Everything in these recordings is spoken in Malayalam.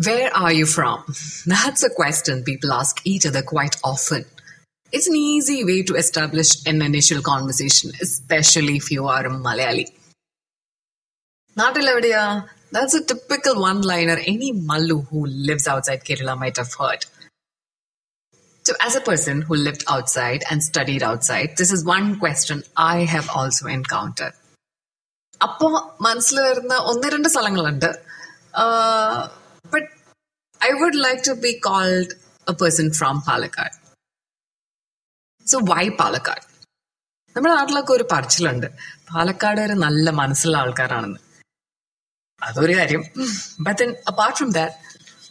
Where are you from? That's a question people ask each other quite often. It's an easy way to establish an initial conversation, especially if you are a Malayali. നാട്ടിലെവിടെയാ That's a typical one-liner any Mallu who lives outside Kerala might have heard. So as a person who lived outside and studied outside, this is one question I have also encountered. അപ്പോ മനസ്സിൽ വരുന്ന ഒന്ന് രണ്ട് സ്ഥലങ്ങളുണ്ട് I would like to be called a person from Palakkad. So why Palakkad? നമ്മുടെ നാട്ടിലൊക്കെ ഒരു പറച്ചിലുണ്ട്. പാലക്കാട് ഒരു നല്ല മനസ്സുള്ള ആൾക്കാരാണെന്ന്. അതൊരു കാര്യം. But apart from that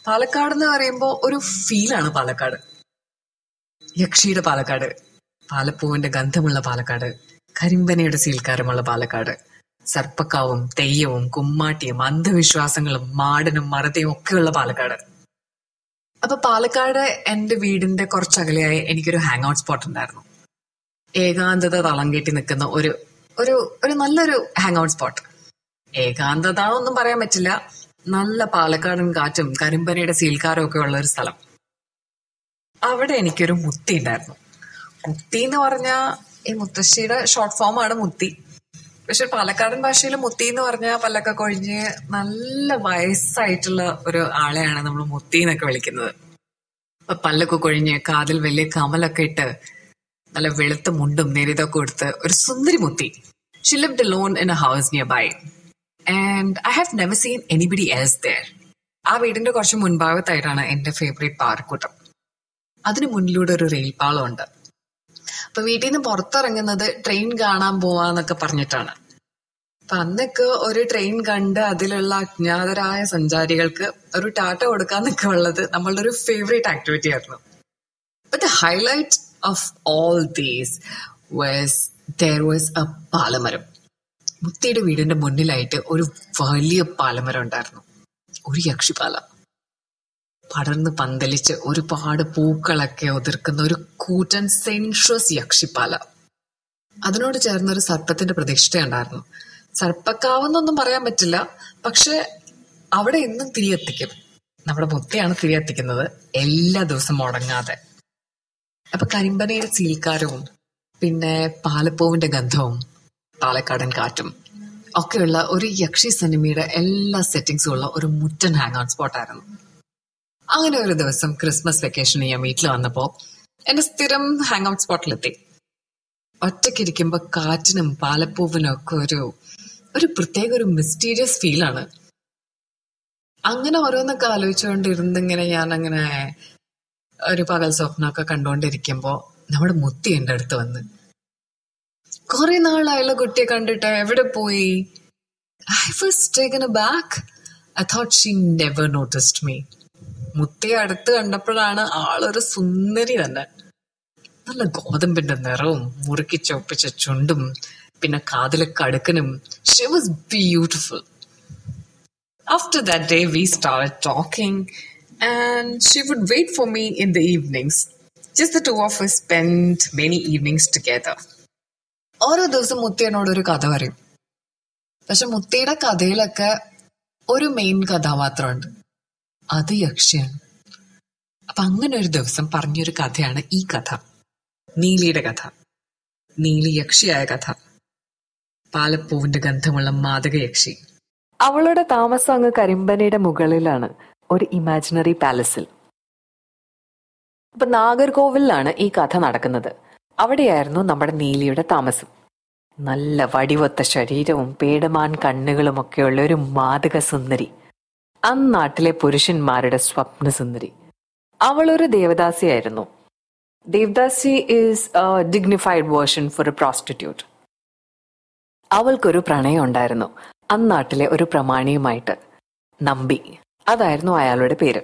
Palakkad എന്ന് പറയുമ്പോൾ ഒരു ഫീലാണ് പാലക്കാട്. യക്ഷിയുടെ പാലക്കാട് പാലപ്പൂവിന്റെ ഗന്ധമുള്ള പാലക്കാട് കരിമ്പനയുടെ സീൽക്കാരമുള്ള പാലക്കാട് സർപ്പക്കാവും തെയ്യവും കുമ്മാട്ടിയും അന്ധവിശ്വാസങ്ങളും മാടനും മറതയും ഒക്കെയുള്ള പാലക്കാട്. അപ്പൊ പാലക്കാട് എന്റെ വീടിന്റെ കുറച്ചകലെയായി എനിക്കൊരു ഹാങ് ഔട്ട് സ്പോട്ട് ഉണ്ടായിരുന്നു. ഏകാന്തത തളം കെട്ടി നിൽക്കുന്ന ഒരു ഒരു ഒരു നല്ലൊരു ഹാങ് ഔട്ട് സ്പോട്ട് ഏകാന്തത ഒന്നും പറയാൻ പറ്റില്ല. നല്ല പാലക്കാടൻ കാറ്റും കരിമ്പനയുടെ സീൽക്കാരും ഒക്കെ ഉള്ള ഒരു സ്ഥലം. അവിടെ എനിക്കൊരു മുത്തി ഉണ്ടായിരുന്നു. മുത്തി എന്ന് പറഞ്ഞ ഈ മുത്തശ്ശിയുടെ ഷോർട്ട് ഫോമാണ് മുത്തി. പക്ഷെ പാലക്കാടൻ ഭാഷയിൽ മുത്തി എന്ന് പറഞ്ഞാൽ പല്ലൊക്കെ കൊഴിഞ്ഞ് നല്ല വയസ്സായിട്ടുള്ള ഒരു ആളെയാണ് നമ്മൾ മുത്തി എന്നൊക്കെ വിളിക്കുന്നത്. പല്ലൊക്കെ കൊഴിഞ്ഞ് കാതിൽ വലിയ കമലൊക്കെ ഇട്ട് നല്ല വെളുത്ത മുണ്ടും നെരിതൊക്കെ കൊടുത്ത് ഒരു സുന്ദരി മുത്തി. She lived alone in a house nearby and I have never seen anybody else there ആ വീടിന്റെ കുറച്ച് മുൻഭാഗത്തായിട്ടാണ് എന്റെ ഫേവറേറ്റ് പാറക്കൂട്ടം. അതിനു മുന്നിലൂടെ ഒരു റെയിൽ പാളമുണ്ട് അപ്പൊ വീട്ടിൽ നിന്ന് പുറത്തിറങ്ങുന്നത് ട്രെയിൻ കാണാൻ പോവാന്നൊക്കെ പറഞ്ഞിട്ടാണ്. അപ്പൊ അന്നൊക്കെ ഒരു ട്രെയിൻ കണ്ട് അതിലുള്ള അജ്ഞാതരായ സഞ്ചാരികൾക്ക് ഒരു ടാറ്റ കൊടുക്കാന്നൊക്കെ ഉള്ളത് നമ്മളുടെ ഒരു ഫേവറേറ്റ് ആക്ടിവിറ്റി ആയിരുന്നു. But the of all these ways there was a പാലമരം. മുത്തിയുടെ വീടിന്റെ മുന്നിലായിട്ട് ഒരു വലിയ പാലമരം ഉണ്ടായിരുന്നു. ഒരു യക്ഷിപ്പാലം പടർന്ന് പന്തലിച്ച് ഒരുപാട് പൂക്കളൊക്കെ ഒതിർക്കുന്ന ഒരു കൂറ്റൻ സെൻഷസ് യക്ഷിപ്പാല. അതിനോട് ചേർന്ന ഒരു സർപ്പത്തിന്റെ പ്രതിഷ്ഠ ഉണ്ടായിരുന്നു സർപ്പക്കാവെന്നൊന്നും പറയാൻ പറ്റില്ല. പക്ഷെ അവിടെ എന്നും തിരിയെത്തിക്കും. നമ്മുടെ മുത്തയാണ് തിരിയെത്തിക്കുന്നത് എല്ലാ ദിവസവും മുടങ്ങാതെ. അപ്പൊ കരിമ്പനയുടെ സീൽക്കാരവും പിന്നെ പാലപ്പൂവിന്റെ ഗന്ധവും പാലക്കാടൻ കാറ്റും ഒക്കെയുള്ള ഒരു യക്ഷി സിനിമയുടെ എല്ലാ സെറ്റിംഗ്സും ഉള്ള ഒരു മുറ്റൻ ഹാങ് ഔട്ട് സ്പോട്ടായിരുന്നു അങ്ങനെ ഒരു ദിവസം ക്രിസ്മസ് വെക്കേഷൻ ഞാൻ വീട്ടിൽ വന്നപ്പോ എന്റെ സ്ഥിരം ഹാങ് ഔട്ട് സ്പോട്ടിലെത്തി ഒറ്റയ്ക്കിരിക്കുമ്പോ കാറ്റിനും പാലപ്പൂവിനും ഒക്കെ ഒരു ഒരു പ്രത്യേക ഒരു മിസ്റ്റീരിയസ് ഫീൽ ആണ്. അങ്ങനെ ഓരോന്നൊക്കെ ആലോചിച്ചുകൊണ്ടിരുന്നിങ്ങനെ ഞാൻ അങ്ങനെ ഒരു പകൽ സ്വപ്നമൊക്കെ കണ്ടുകൊണ്ടിരിക്കുമ്പോ നമ്മുടെ മുത്തി എന്റെ അടുത്ത് വന്ന് കുറെ നാളായുള്ള കുട്ടിയെ കണ്ടിട്ട് എവിടെ പോയി? I was back I thought she never noticed me മുത്തയെ അടുത്ത് കണ്ടപ്പോഴാണ് ആളൊരു സുന്ദരി തന്നെ. നല്ല ഗോതമ്പിന്റെ നിറവും മുറുക്കി ചൊപ്പിച്ച ചുണ്ടും പിന്നെ കാതിലെ കടുക്കനും. She was beautiful after that day we start talking and she would wait for me in the evenings just the two of spend many evenings together ഓരോ ദിവസം മുത്തിയനോടൊരു കഥ പറയും. പക്ഷെ മുത്തിയുടെ കഥയിലൊക്കെ ഒരു മെയിൻ കഥാപാത്രമുണ്ട്. അത് യക്ഷിയാണ്. അപ്പൊ അങ്ങനെ ഒരു ദിവസം പറഞ്ഞൊരു കഥയാണ് ഈ കഥ. നീലിയുടെ കഥ. നീലി യക്ഷിയായ കഥ. പാലപ്പൂവിന്റെ ഗന്ധമുള്ള മാതക യക്ഷി. അവളുടെ താമസം അങ്ങ് കരിമ്പനയുടെ മുകളിലാണ് ഒരു ഇമാജിനറി പാലസിൽ അപ്പൊ നാഗർകോവിലാണ് ഈ കഥ നടക്കുന്നത്. അവിടെയായിരുന്നു നമ്മുടെ നീലിയുടെ താമസം. നല്ല വടിവൊത്ത ശരീരവും പേടമാൻ കണ്ണുകളും ഒക്കെയുള്ള ഒരു മാതക സുന്ദരി. അന്നാട്ടിലെ പുരുഷന്മാരുടെ സ്വപ്നസുന്ദരി. അവൾ ഒരു ദേവദാസിയായിരുന്നു. Devadasi is dignified version for a prostitute അവൾക്കൊരു പ്രണയം ഉണ്ടായിരുന്നു അന്നാട്ടിലെ ഒരു പ്രമാണിയുമായിട്ട്. നമ്പി അതായിരുന്നു അയാളുടെ പേര്.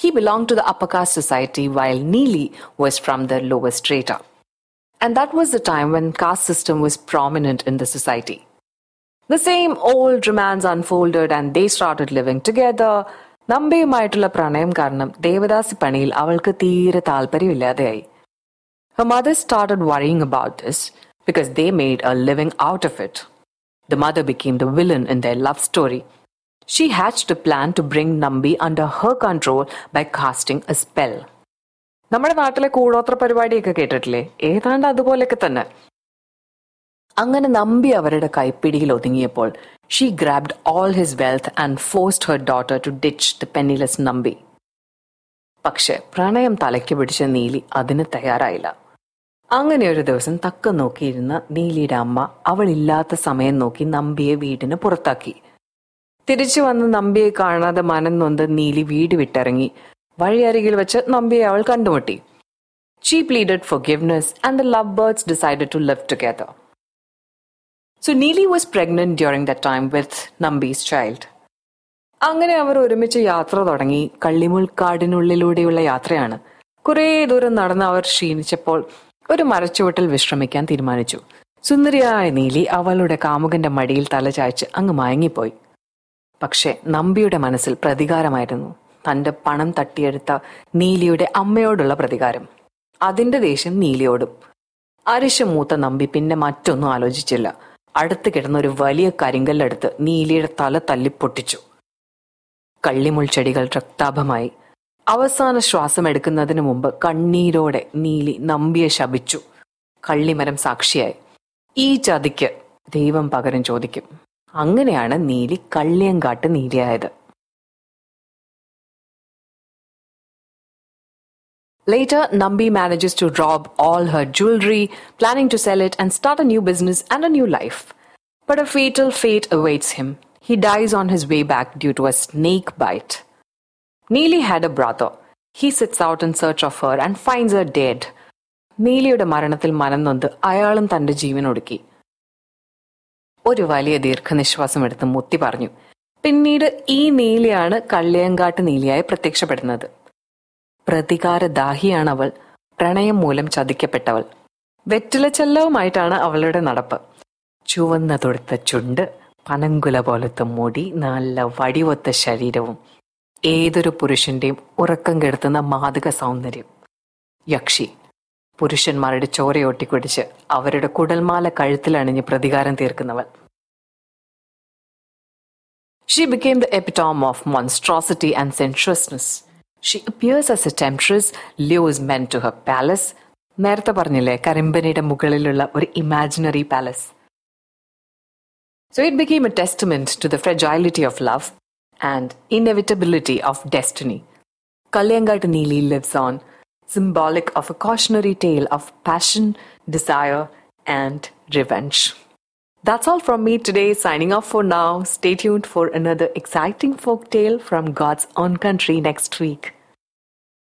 He belong to the upper caste society while Neeli was from the lowest and that was the time when caste system was prominent in the society The same old romance unfolded and they started living together. നമ്പയുമായിട്ടുള്ള പ്രണയം കാരണം ദേവദാസി പണിയിൽ അവൾക്ക് തീരെ താല്പര്യമില്ലാതെയായി Her mother started worrying about this because they made a living out of it. The mother became the villain in their love story. She hatched a plan to bring Nambi under her control by casting a spell. നമ്മുടെ നാട്ടിലെ കൂടോത്ര പരിപാടിയൊക്കെ കേട്ടിട്ടില്ലേ ഏതാണ്ട് അതുപോലെയൊക്കെ തന്നെ അങ്ങനെ നമ്പി അവരുടെ കൈപ്പിടിയിൽ ഒതുങ്ങിയപ്പോൾ she grabbed all his wealth and forced her daughter to ditch the penniless Nambi പക്ഷെ പ്രണയം തലയ്ക്ക് പിടിച്ച നീലി അതിന് തയ്യാറായില്ല. അങ്ങനെ ഒരു ദിവസം തക്ക നോക്കിയിരുന്ന നീലിയുടെ അമ്മ അവളില്ലാത്ത സമയം നോക്കി നമ്പിയെ വീടിന് പുറത്താക്കി. തിരിച്ചു വന്ന് നമ്പിയെ കാണാതെ മനം നൊന്ത് നീലി വീട് വിട്ടിറങ്ങി. വഴിയരികിൽ വെച്ച് നമ്പിയെ അവൾ കണ്ടുമുട്ടി. She pleaded for forgiveness and the love birds decided to live so Neeli was pregnant during the time with Nambi's child അങ്ങനെ അവർ ഒരുമിച്ച് യാത്ര തുടങ്ങി. കള്ളിമുൾക്കാടിനുള്ളിലൂടെയുള്ള യാത്രയാണ്. കുറേ ദൂരം നടന്ന് അവർ ക്ഷീണിച്ചപ്പോൾ ഒരു മരച്ചുവട്ടിൽ വിശ്രമിക്കാൻ തീരുമാനിച്ചു. സുന്ദരിയായ നീലി അവളുടെ കാമുകന്റെ മടിയിൽ തലചായ്ച്ച് അങ്ങ് മയങ്ങിപ്പോയി. പക്ഷെ നമ്പിയുടെ മനസ്സിൽ പ്രതികാരമായിരുന്നു. തന്റെ പണം തട്ടിയെടുത്ത നീലിയുടെ അമ്മയോടുള്ള പ്രതികാരം. അതിന്റെ ദേഷ്യം നീലിയോടും. അരിശം മൂത്ത നമ്പി പിന്നെ മറ്റൊന്നും ആലോചിച്ചില്ല. അടുത്ത് കിടന്ന ഒരു വലിയ കരിങ്കല്ലെടുത്ത് നീലിയുടെ തല തല്ലി തല്ലിപ്പൊട്ടിച്ചു കള്ളിമുൾച്ചെടികൾ രക്താഭമായി. അവസാന ശ്വാസം എടുക്കുന്നതിന് മുമ്പ് കണ്ണീരോടെ നീലി നമ്പിയെ ശപിച്ചു. കള്ളിമരം സാക്ഷിയായി. ഈ ചതിക്ക് ദൈവം പകരം ചോദിക്കും. അങ്ങനെയാണ് Neeli Kalliyankattu നീലിയായത്. Later, Nambi manages to rob all her jewelry, planning to sell it and start a new business and a new life. But a fatal fate awaits him. He dies on his way back due to a snake bite. Neeli had a brother. He sets out in search of her and finds her dead. നീലിയുടെ മരണത്തിൽ മനം നൊന്ത് അയാളും തന്റെ ജീവൻ ഒടുക്കി ഒരു വലിയ ദീർഘനിശ്വാസം എടുത്ത് മുത്തി പറഞ്ഞു പിന്നീട് ഈ നീലിയാണ് കള്ളിയങ്കാട്ട് നീലിയായി പ്രത്യക്ഷപ്പെടുന്നത് പ്രതികാരദാഹിയാണ് അവൾ പ്രണയം മൂലം ചതിക്കപ്പെട്ടവൾ. വെറ്റില ചെല്ലവുമായിട്ടാണ് അവളുടെ നടപ്പ്. ചുവന്ന തൊടുത്ത ചുണ്ട് പനങ്കുല പോലത്തെ മുടി നല്ല വടിവൊത്ത ശരീരവും ഏതൊരു പുരുഷന്റെയും ഉറക്കം കെടുത്തുന്ന മാതൃക സൗന്ദര്യം. യക്ഷി പുരുഷന്മാരുടെ ചോരയൊട്ടിക്കുടിച്ച് അവരുടെ കുടൽമാല കഴുത്തിലണിഞ്ഞ് പ്രതികാരം തീർക്കുന്നവൾ. She became the epitome of monstrosity and sensuousness. She appears as a temptress, lures men to her palace. നേരത്തെ പറഞ്ഞില്ലേ കരിമ്പനയുടെ മുകളിലുള്ള ഒരു imaginary palace So it became a testament to the fragility of love and inevitability of destiny. Kalyangat Neeli lives on, symbolic of a cautionary tale of passion, desire, and revenge. That's all from me today. Signing off for now. Stay tuned for another exciting folk tale from God's own country next week.